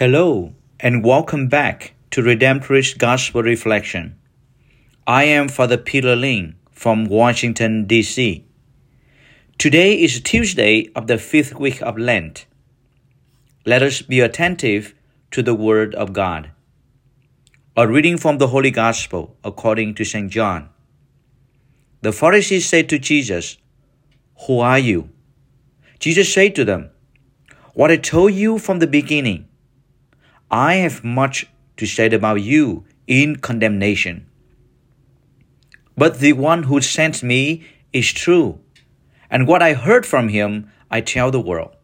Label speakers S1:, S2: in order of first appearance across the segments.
S1: Hello, and welcome back to Redemptorist Gospel Reflection. I am Father Peter Linh from Washington, D.C. Today is Tuesday of the fifth week of Lent. Let us be attentive to the Word of God. A reading from the Holy Gospel according to St. John. The Pharisees said to Jesus, Who are you? Jesus said to them, What I told you from the beginning. I have much to say about you in condemnation. But the one who sent me is true, and what I heard from him I tell the world.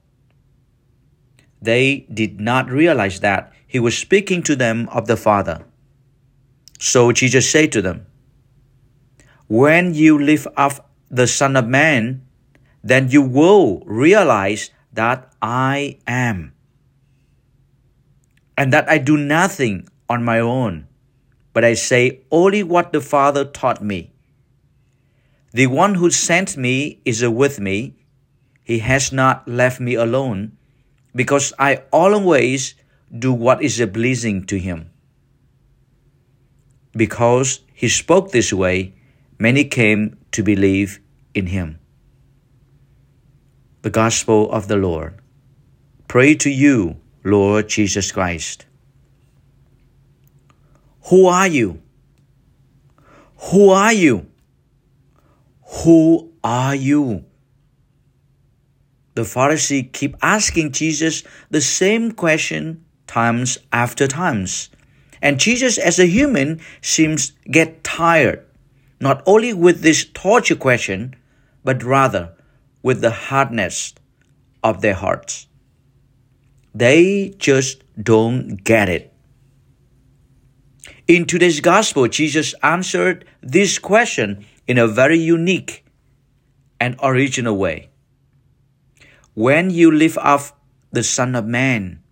S1: They did not realize that he was speaking to them of the Father. So Jesus said to them, When you lift up the Son of Man, then you will realize that I am and that I do nothing on my own, but I say only what the Father taught me. The one who sent me is with me. He has not left me alone, because I always do what is pleasing to him. Because he spoke this way, many came to believe in him. The Gospel of the Lord. Pray to you, Lord Jesus Christ. Who are you? Who are you? Who are you? The Pharisee keep asking Jesus the same question times after times. And Jesus as a human seems get tired, not only with this torture question, but rather with the hardness of their hearts. They just don't get it. In today's gospel, Jesus answered this question in a very unique and original way. When you lift up the Son of Man,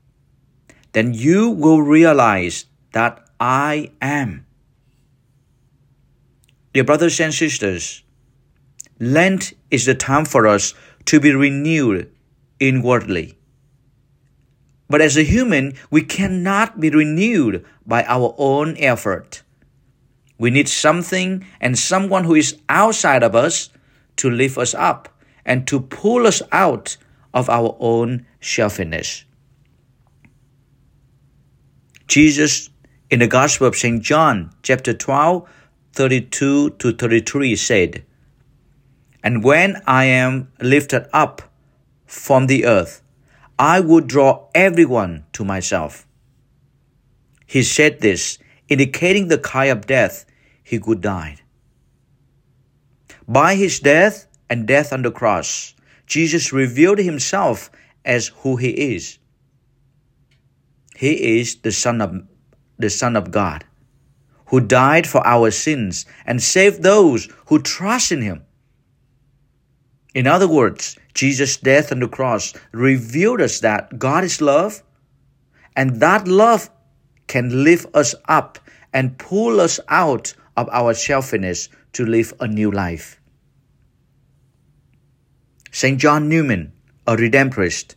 S1: then you will realize that I am. Dear brothers and sisters, Lent is the time for us to be renewed inwardly. But as a human, we cannot be renewed by our own effort. We need something and someone who is outside of us to lift us up and to pull us out of our own selfishness. Jesus in the Gospel of St. John, chapter 12, 32 to 33 said, And when I am lifted up from the earth, I would draw everyone to myself. He said this, indicating the kind of death he could die. By his death and death on the cross, Jesus revealed himself as who he is. He is the Son of the Son of God, who died for our sins and saved those who trust in him. In other words, Jesus' death on the cross revealed us that God is love, and that love can lift us up and pull us out of our selfishness to live a new life. St. John Neumann, a Redemptorist,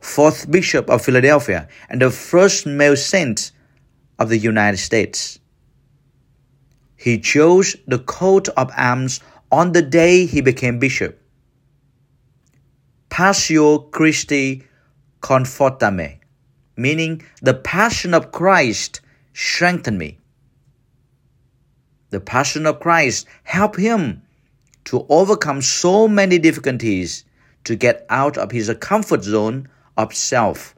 S1: fourth Bishop of Philadelphia, and the first male saint of the United States. He chose the coat of arms on the day he became bishop. Passio Christi conforta me, meaning the passion of Christ strengthened me. The passion of Christ helped him to overcome so many difficulties to get out of his comfort zone of self,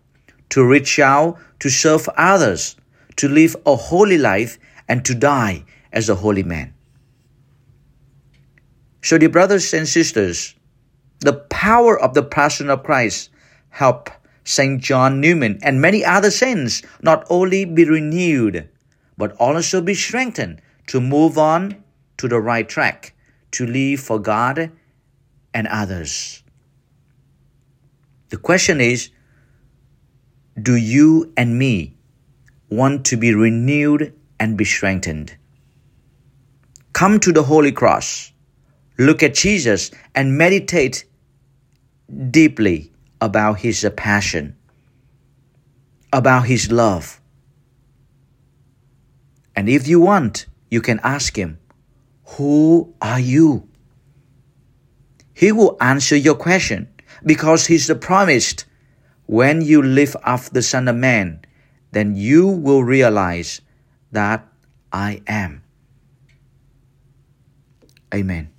S1: to reach out to serve others, to live a holy life, and to die as a holy man. So, dear brothers and sisters, the power of the passion of Christ helped St. John Neumann and many other saints not only be renewed, but also be strengthened to move on to the right track, to live for God and others. The question is Do you and me want to be renewed and be strengthened? Come to the Holy Cross, look at Jesus, and meditate deeply about his passion. about His love. And if you want, you can ask Him, Who are you? He will answer your question because He's promised when you live after the Son of Man, then you will realize that I am. Amen.